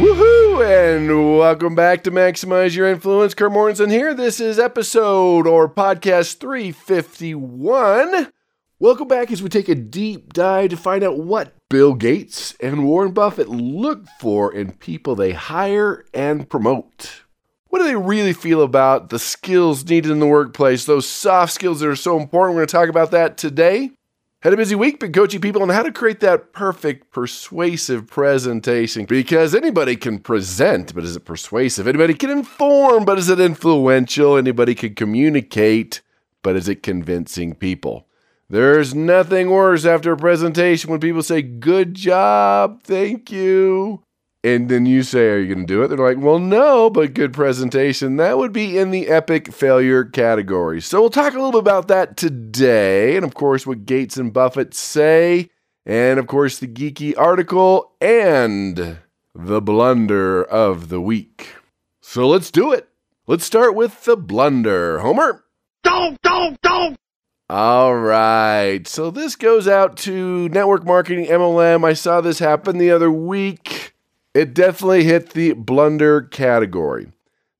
Woohoo! And welcome back to Maximize Your Influence. Kurt Mortensen here. This is episode or podcast 351. Welcome back as we take a deep dive to find out what Bill Gates and Warren Buffett look for in people they hire and promote. What do they really feel about the skills needed in the workplace, those soft skills that are so important? We're going to talk about that today. Had a busy week, been coaching people on how to create that perfect, persuasive presentation. Because anybody can present, but is it persuasive? Anybody can inform, but is it influential? Anybody can communicate, but is it convincing people? There's nothing worse after a presentation when people say, Good job, thank you. And then you say, Are you going to do it? They're like, Well, no, but good presentation. That would be in the epic failure category. So we'll talk a little bit about that today. And of course, what Gates and Buffett say. And of course, the geeky article and the blunder of the week. So let's do it. Let's start with the blunder. Homer? Don't, don't, don't! All right. So this goes out to network marketing MLM. I saw this happen the other week. It definitely hit the blunder category.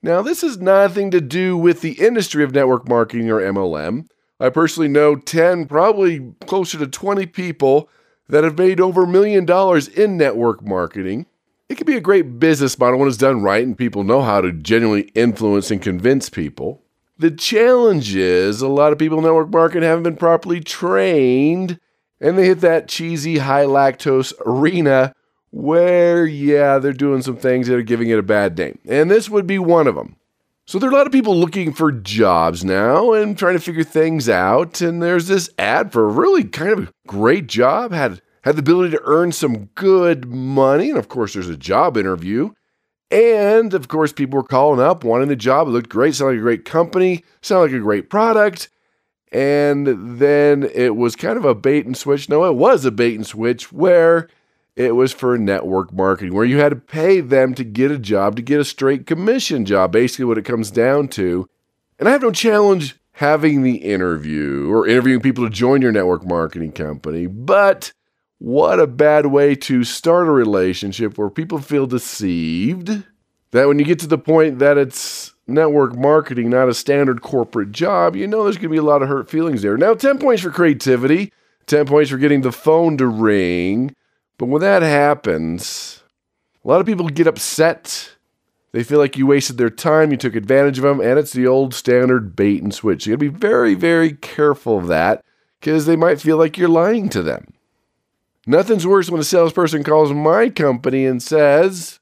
Now, this has nothing to do with the industry of network marketing or MLM. I personally know 10, probably closer to 20 people that have made over a million dollars in network marketing. It can be a great business model when it's done right and people know how to genuinely influence and convince people. The challenge is a lot of people in network marketing haven't been properly trained and they hit that cheesy high lactose arena where, yeah, they're doing some things that are giving it a bad name. And this would be one of them. So there are a lot of people looking for jobs now and trying to figure things out. And there's this ad for a really kind of great job, had had the ability to earn some good money. And of course, there's a job interview. And of course, people were calling up wanting the job. It looked great, sounded like a great company, sounded like a great product. And then it was kind of a bait and switch. No, it was a bait and switch where it was for network marketing, where you had to pay them to get a job, to get a straight commission job, basically what it comes down to. And I have no challenge having the interview or interviewing people to join your network marketing company, but what a bad way to start a relationship where people feel deceived. That when you get to the point that it's network marketing, not a standard corporate job, you know there's going to be a lot of hurt feelings there. Now, 10 points for creativity, 10 points for getting the phone to ring. But when that happens, a lot of people get upset. They feel like you wasted their time, you took advantage of them, and it's the old standard bait and switch. You gotta be very, very careful of that because they might feel like you're lying to them. Nothing's worse when a salesperson calls my company and says,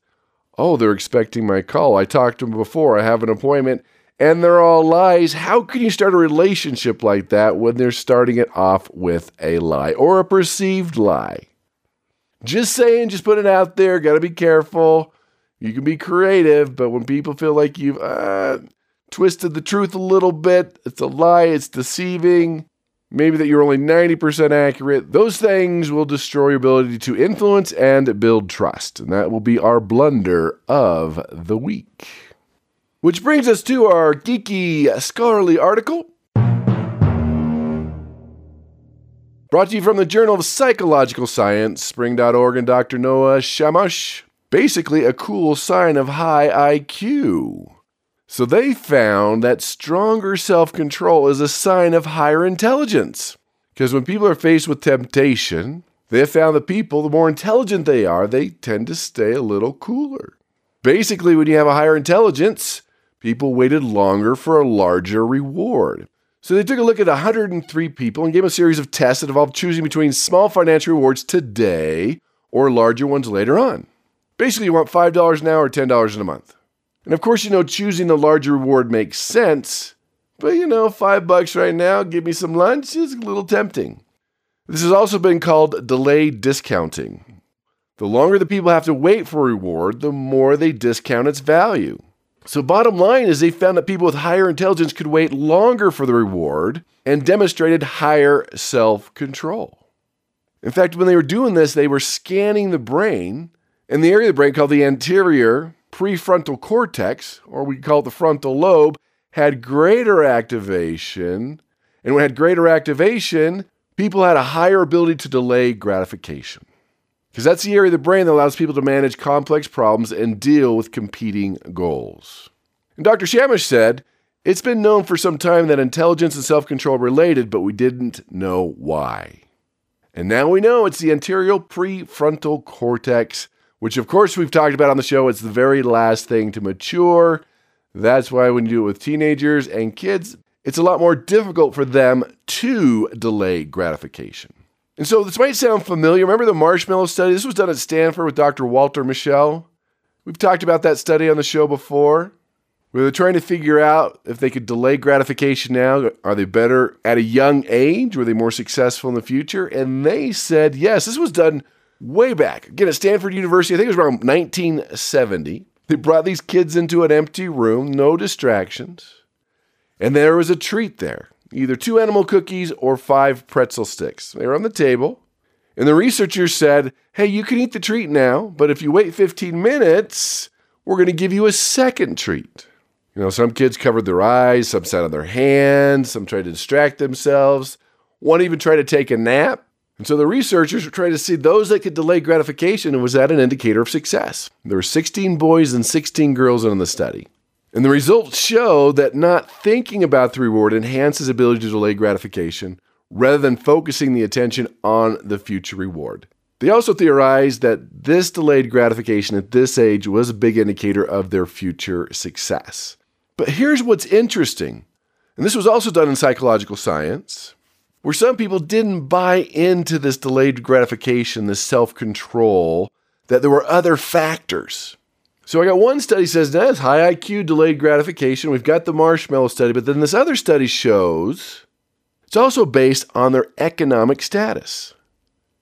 Oh, they're expecting my call. I talked to them before. I have an appointment. And they're all lies. How can you start a relationship like that when they're starting it off with a lie or a perceived lie? Just saying, just put it out there. Got to be careful. You can be creative, but when people feel like you've uh, twisted the truth a little bit, it's a lie, it's deceiving, maybe that you're only 90% accurate, those things will destroy your ability to influence and build trust. And that will be our blunder of the week. Which brings us to our geeky scholarly article. Brought to you from the Journal of Psychological Science, spring.org, and Dr. Noah Shamosh. Basically, a cool sign of high IQ. So they found that stronger self control is a sign of higher intelligence. Because when people are faced with temptation, they have found that people, the more intelligent they are, they tend to stay a little cooler. Basically, when you have a higher intelligence, people waited longer for a larger reward. So they took a look at 103 people and gave them a series of tests that involved choosing between small financial rewards today or larger ones later on. Basically, you want $5 now or $10 in a month. And of course, you know, choosing the larger reward makes sense, but you know, five bucks right now, give me some lunch is a little tempting. This has also been called delayed discounting. The longer the people have to wait for a reward, the more they discount its value. So, bottom line is they found that people with higher intelligence could wait longer for the reward and demonstrated higher self control. In fact, when they were doing this, they were scanning the brain, and the area of the brain called the anterior prefrontal cortex, or we call it the frontal lobe, had greater activation. And when it had greater activation, people had a higher ability to delay gratification. Because that's the area of the brain that allows people to manage complex problems and deal with competing goals. And Dr. Shamosh said, It's been known for some time that intelligence and self control are related, but we didn't know why. And now we know it's the anterior prefrontal cortex, which, of course, we've talked about on the show. It's the very last thing to mature. That's why when you do it with teenagers and kids, it's a lot more difficult for them to delay gratification. And so this might sound familiar. Remember the marshmallow study? This was done at Stanford with Dr. Walter Mischel. We've talked about that study on the show before. Where they're trying to figure out if they could delay gratification now. Are they better at a young age? Were they more successful in the future? And they said yes. This was done way back. Again, at Stanford University, I think it was around 1970. They brought these kids into an empty room, no distractions. And there was a treat there either two animal cookies or five pretzel sticks. They were on the table. And the researchers said, hey, you can eat the treat now, but if you wait 15 minutes, we're going to give you a second treat. You know, some kids covered their eyes, some sat on their hands, some tried to distract themselves, one even tried to take a nap. And so the researchers were trying to see those that could delay gratification and was that an indicator of success. There were 16 boys and 16 girls in the study. And the results show that not thinking about the reward enhances ability to delay gratification rather than focusing the attention on the future reward. They also theorized that this delayed gratification at this age was a big indicator of their future success. But here's what's interesting, and this was also done in psychological science, where some people didn't buy into this delayed gratification, this self control, that there were other factors. So I got one study says that's high IQ delayed gratification. We've got the marshmallow study, but then this other study shows it's also based on their economic status.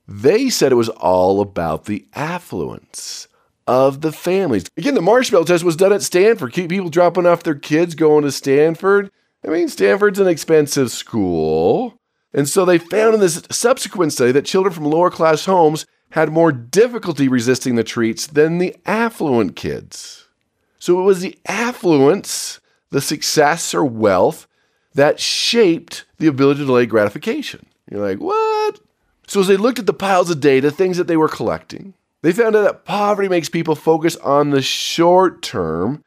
They said it was all about the affluence of the families. Again, the marshmallow test was done at Stanford. Keep people dropping off their kids going to Stanford. I mean, Stanford's an expensive school. And so they found in this subsequent study that children from lower class homes had more difficulty resisting the treats than the affluent kids. So it was the affluence, the success or wealth, that shaped the ability to delay gratification. You're like, what? So as they looked at the piles of data, things that they were collecting, they found out that poverty makes people focus on the short term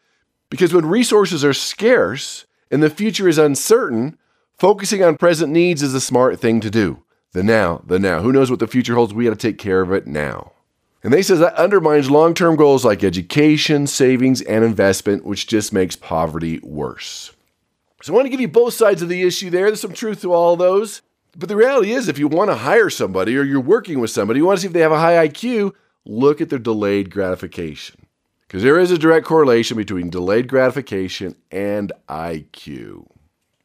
because when resources are scarce and the future is uncertain, focusing on present needs is a smart thing to do. The now, the now. Who knows what the future holds? We got to take care of it now. And they says that undermines long-term goals like education, savings, and investment, which just makes poverty worse. So I want to give you both sides of the issue there. There's some truth to all those. But the reality is, if you want to hire somebody or you're working with somebody, you want to see if they have a high IQ, look at their delayed gratification. Because there is a direct correlation between delayed gratification and IQ.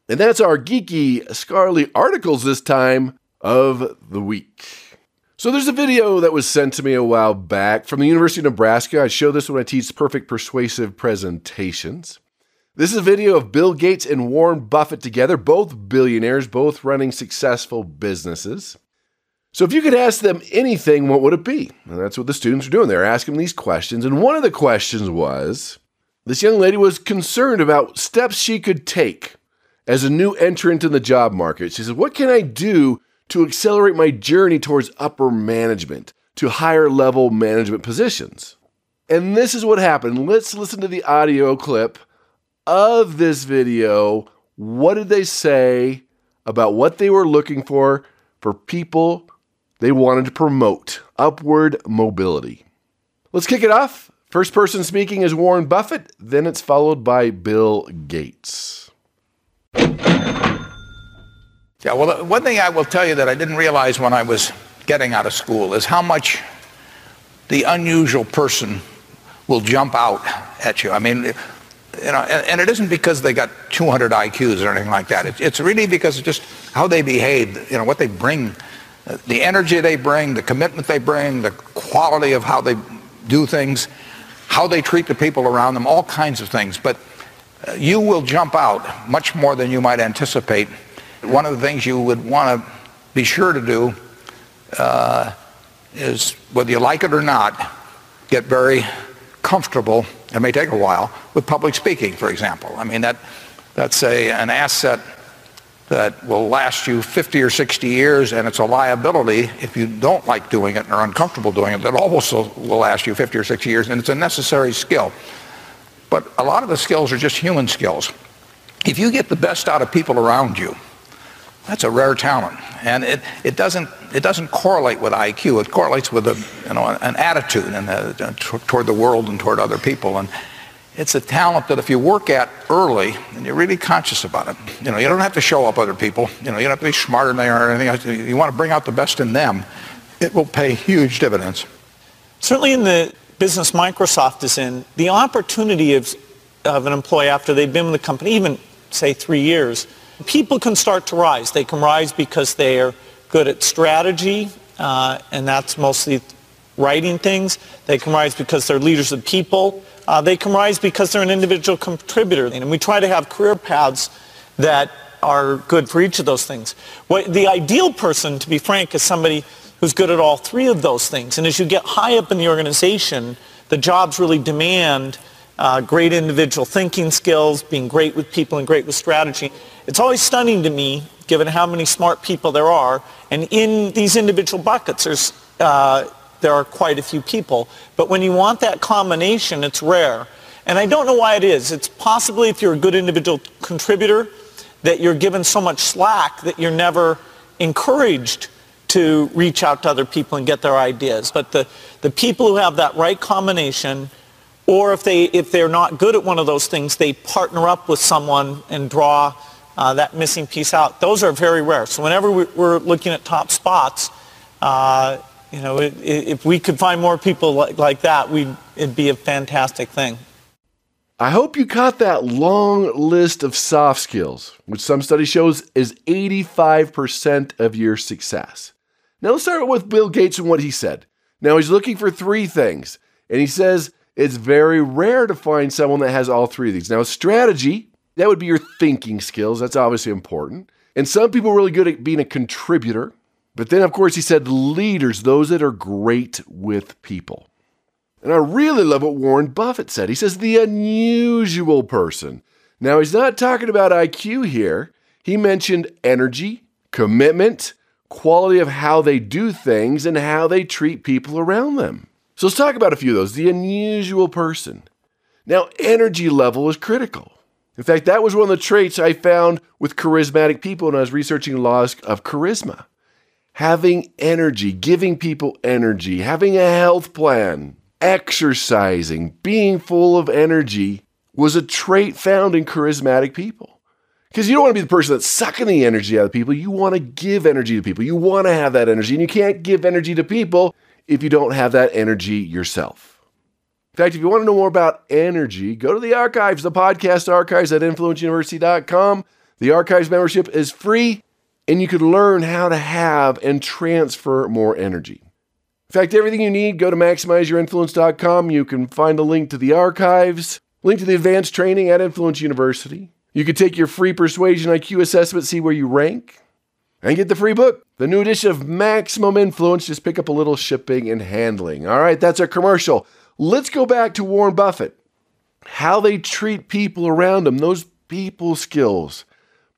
And that's our geeky, scholarly articles this time of the week. So there's a video that was sent to me a while back from the University of Nebraska. I show this when I teach perfect persuasive presentations. This is a video of Bill Gates and Warren Buffett together, both billionaires, both running successful businesses. So if you could ask them anything, what would it be? And that's what the students are doing. They're asking these questions. And one of the questions was this young lady was concerned about steps she could take as a new entrant in the job market. She said, What can I do to accelerate my journey towards upper management, to higher level management positions. And this is what happened. Let's listen to the audio clip of this video. What did they say about what they were looking for for people they wanted to promote upward mobility? Let's kick it off. First person speaking is Warren Buffett, then it's followed by Bill Gates. Yeah, well, one thing I will tell you that I didn't realize when I was getting out of school is how much the unusual person will jump out at you. I mean, you know, and, and it isn't because they got 200 IQs or anything like that. It, it's really because of just how they behave, you know, what they bring, the energy they bring, the commitment they bring, the quality of how they do things, how they treat the people around them, all kinds of things. But uh, you will jump out much more than you might anticipate. One of the things you would want to be sure to do uh, is, whether you like it or not, get very comfortable, it may take a while, with public speaking, for example. I mean, that, that's a, an asset that will last you 50 or 60 years, and it's a liability if you don't like doing it and are uncomfortable doing it, that also will last you 50 or 60 years, and it's a necessary skill. But a lot of the skills are just human skills. If you get the best out of people around you, that's a rare talent, and it, it doesn't it doesn't correlate with IQ. It correlates with a you know an attitude and toward the world and toward other people. And it's a talent that if you work at early and you're really conscious about it, you know, you don't have to show up other people. You know, you don't have to be smarter than they are or anything else. You want to bring out the best in them. It will pay huge dividends. Certainly in the business Microsoft is in, the opportunity of, of an employee after they've been with the company, even say three years, people can start to rise. They can rise because they are good at strategy, uh, and that's mostly writing things. They can rise because they're leaders of people. Uh, they can rise because they're an individual contributor. And we try to have career paths that are good for each of those things. What, the ideal person, to be frank, is somebody who's good at all three of those things. And as you get high up in the organization, the jobs really demand uh, great individual thinking skills, being great with people and great with strategy. It's always stunning to me, given how many smart people there are, and in these individual buckets, there's uh, there are quite a few people. But when you want that combination, it's rare. And I don't know why it is. It's possibly if you're a good individual contributor that you're given so much slack that you're never encouraged to reach out to other people and get their ideas. But the, the people who have that right combination, or if, they, if they're not good at one of those things, they partner up with someone and draw uh, that missing piece out. Those are very rare. So whenever we're looking at top spots, uh, you know, it, it, if we could find more people like, like that, we'd, it'd be a fantastic thing. I hope you caught that long list of soft skills, which some study shows is 85% of your success. Now let's start with Bill Gates and what he said. Now he's looking for three things, and he says it's very rare to find someone that has all three of these. Now, strategy, that would be your thinking skills. That's obviously important. And some people are really good at being a contributor. But then, of course, he said leaders, those that are great with people. And I really love what Warren Buffett said. He says the unusual person. Now, he's not talking about IQ here. He mentioned energy, commitment, quality of how they do things, and how they treat people around them. So let's talk about a few of those. The unusual person. Now, energy level is critical. In fact, that was one of the traits I found with charismatic people when I was researching laws of charisma having energy, giving people energy, having a health plan, exercising, being full of energy was a trait found in charismatic people. Because you don't want to be the person that's sucking the energy out of people. You want to give energy to people. You want to have that energy. And you can't give energy to people if you don't have that energy yourself. In fact, if you want to know more about energy, go to the archives, the podcast archives at influenceuniversity.com. The archives membership is free and you could learn how to have and transfer more energy. In fact, everything you need, go to maximizeyourinfluence.com. You can find a link to the archives, link to the advanced training at Influence University. You can take your free persuasion IQ assessment, see where you rank, and get the free book. The new edition of Maximum Influence. Just pick up a little shipping and handling. All right, that's our commercial. Let's go back to Warren Buffett. How they treat people around them, those people skills.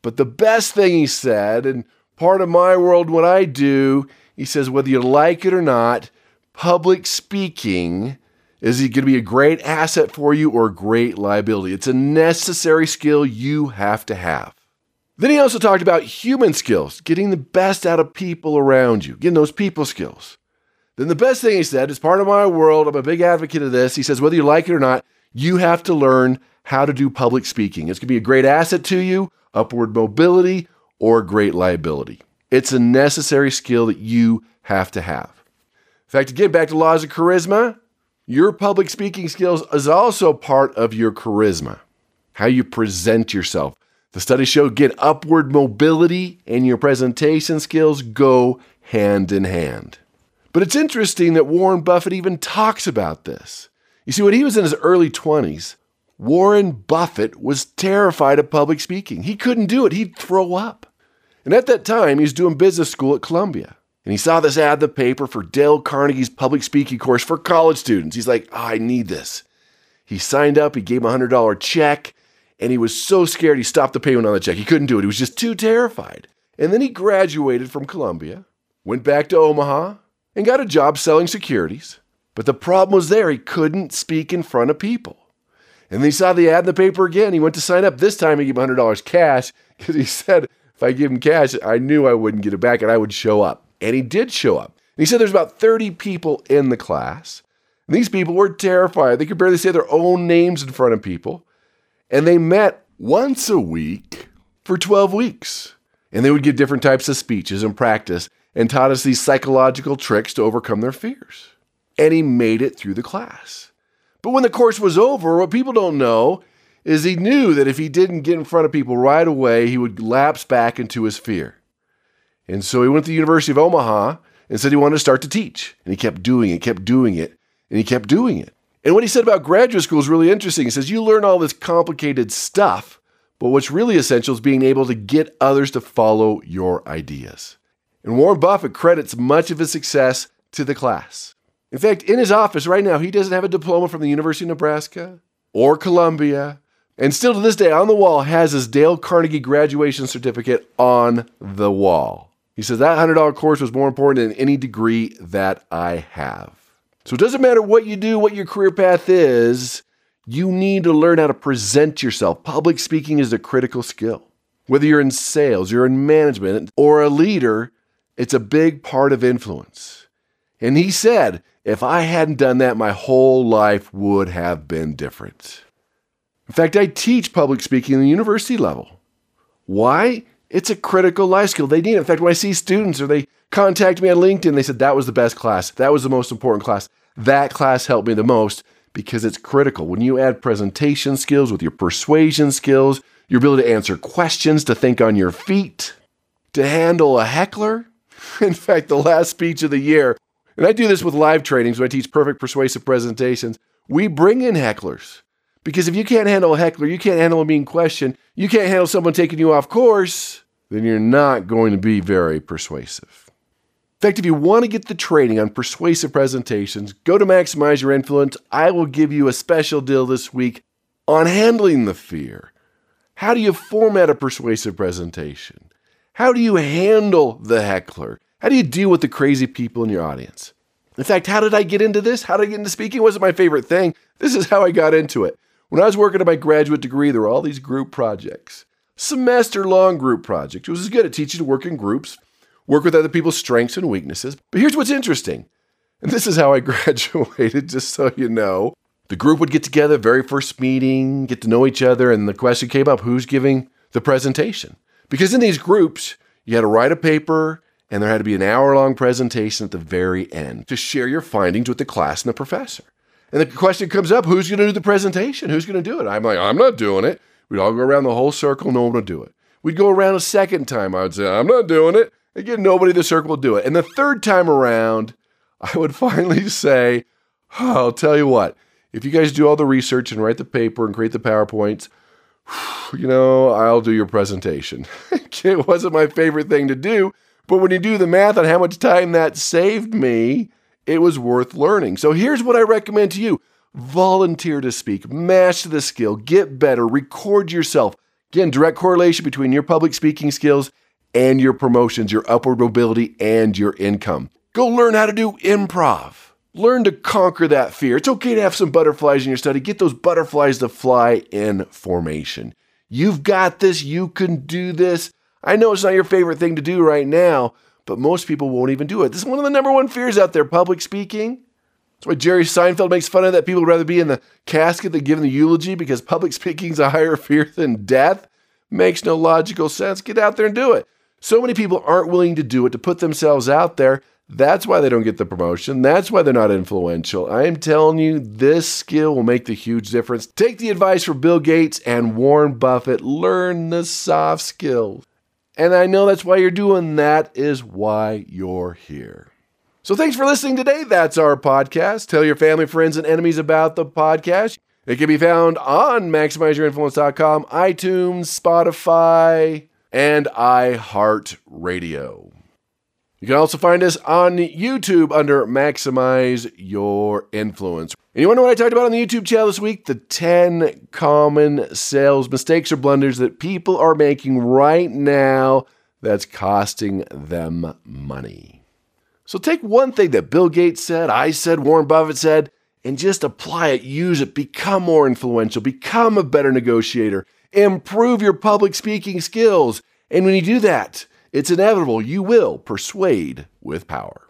But the best thing he said, and part of my world, what I do, he says, whether you like it or not, public speaking is going to be a great asset for you or a great liability. It's a necessary skill you have to have. Then he also talked about human skills, getting the best out of people around you, getting those people skills. Then the best thing he said is part of my world. I'm a big advocate of this. He says, whether you like it or not, you have to learn how to do public speaking. It's going to be a great asset to you upward mobility, or great liability. It's a necessary skill that you have to have. In fact, to get back to laws of charisma, your public speaking skills is also part of your charisma, how you present yourself. The studies show get upward mobility and your presentation skills go hand in hand. But it's interesting that Warren Buffett even talks about this. You see, when he was in his early 20s, Warren Buffett was terrified of public speaking. He couldn't do it, he'd throw up. And at that time, he was doing business school at Columbia. And he saw this ad in the paper for Dale Carnegie's public speaking course for college students. He's like, oh, I need this. He signed up, he gave him a $100 check, and he was so scared he stopped the payment on the check. He couldn't do it. He was just too terrified. And then he graduated from Columbia, went back to Omaha, and got a job selling securities. But the problem was there, he couldn't speak in front of people. And he saw the ad in the paper again. He went to sign up. This time he gave him $100 cash because he said, if I give him cash, I knew I wouldn't get it back and I would show up. And he did show up. And he said there's about 30 people in the class. And these people were terrified. They could barely say their own names in front of people. And they met once a week for 12 weeks. And they would give different types of speeches and practice and taught us these psychological tricks to overcome their fears. And he made it through the class. But when the course was over, what people don't know is he knew that if he didn't get in front of people right away, he would lapse back into his fear. And so he went to the University of Omaha and said he wanted to start to teach. And he kept doing it, kept doing it, and he kept doing it. And what he said about graduate school is really interesting. He says, You learn all this complicated stuff, but what's really essential is being able to get others to follow your ideas. And Warren Buffett credits much of his success to the class. In fact, in his office right now, he doesn't have a diploma from the University of Nebraska or Columbia, and still to this day on the wall has his Dale Carnegie graduation certificate on the wall. He says that $100 course was more important than any degree that I have. So it doesn't matter what you do, what your career path is, you need to learn how to present yourself. Public speaking is a critical skill. Whether you're in sales, you're in management, or a leader, it's a big part of influence. And he said, if I hadn't done that, my whole life would have been different. In fact, I teach public speaking at the university level. Why? It's a critical life skill. They need it. In fact, when I see students or they contact me on LinkedIn, they said that was the best class. That was the most important class. That class helped me the most because it's critical. When you add presentation skills with your persuasion skills, your ability to answer questions, to think on your feet, to handle a heckler. In fact, the last speech of the year, and I do this with live trainings when I teach perfect persuasive presentations, we bring in hecklers. Because if you can't handle a heckler, you can't handle a mean question, you can't handle someone taking you off course, then you're not going to be very persuasive. In fact, if you want to get the training on persuasive presentations, go to Maximize Your Influence. I will give you a special deal this week on handling the fear. How do you format a persuasive presentation? How do you handle the heckler? How do you deal with the crazy people in your audience? In fact, how did I get into this? How did I get into speaking? It wasn't my favorite thing. This is how I got into it. When I was working on my graduate degree, there were all these group projects, semester long group projects. It was good at teaching to work in groups, work with other people's strengths and weaknesses. But here's what's interesting, and this is how I graduated, just so you know. The group would get together, very first meeting, get to know each other, and the question came up who's giving the presentation? Because in these groups, you had to write a paper, and there had to be an hour long presentation at the very end to share your findings with the class and the professor. And the question comes up who's going to do the presentation? Who's going to do it? I'm like, I'm not doing it. We'd all go around the whole circle, no one would do it. We'd go around a second time. I would say, I'm not doing it. Again, nobody in the circle would do it. And the third time around, I would finally say, oh, I'll tell you what, if you guys do all the research and write the paper and create the PowerPoints, you know, I'll do your presentation. it wasn't my favorite thing to do, but when you do the math on how much time that saved me, it was worth learning. So here's what I recommend to you volunteer to speak, master the skill, get better, record yourself. Again, direct correlation between your public speaking skills and your promotions, your upward mobility, and your income. Go learn how to do improv. Learn to conquer that fear. It's okay to have some butterflies in your study. Get those butterflies to fly in formation. You've got this. You can do this. I know it's not your favorite thing to do right now, but most people won't even do it. This is one of the number one fears out there public speaking. That's why Jerry Seinfeld makes fun of that. People would rather be in the casket than giving the eulogy because public speaking is a higher fear than death. Makes no logical sense. Get out there and do it. So many people aren't willing to do it, to put themselves out there. That's why they don't get the promotion. That's why they're not influential. I am telling you, this skill will make the huge difference. Take the advice from Bill Gates and Warren Buffett. Learn the soft skills. And I know that's why you're doing that, is why you're here. So thanks for listening today. That's our podcast. Tell your family, friends, and enemies about the podcast. It can be found on MaximizeYourInfluence.com, iTunes, Spotify, and iHeartRadio. You can also find us on YouTube under Maximize Your Influence. And you wonder what I talked about on the YouTube channel this week? The 10 common sales mistakes or blunders that people are making right now that's costing them money. So take one thing that Bill Gates said, I said, Warren Buffett said, and just apply it, use it, become more influential, become a better negotiator, improve your public speaking skills. And when you do that, it's inevitable you will persuade with power.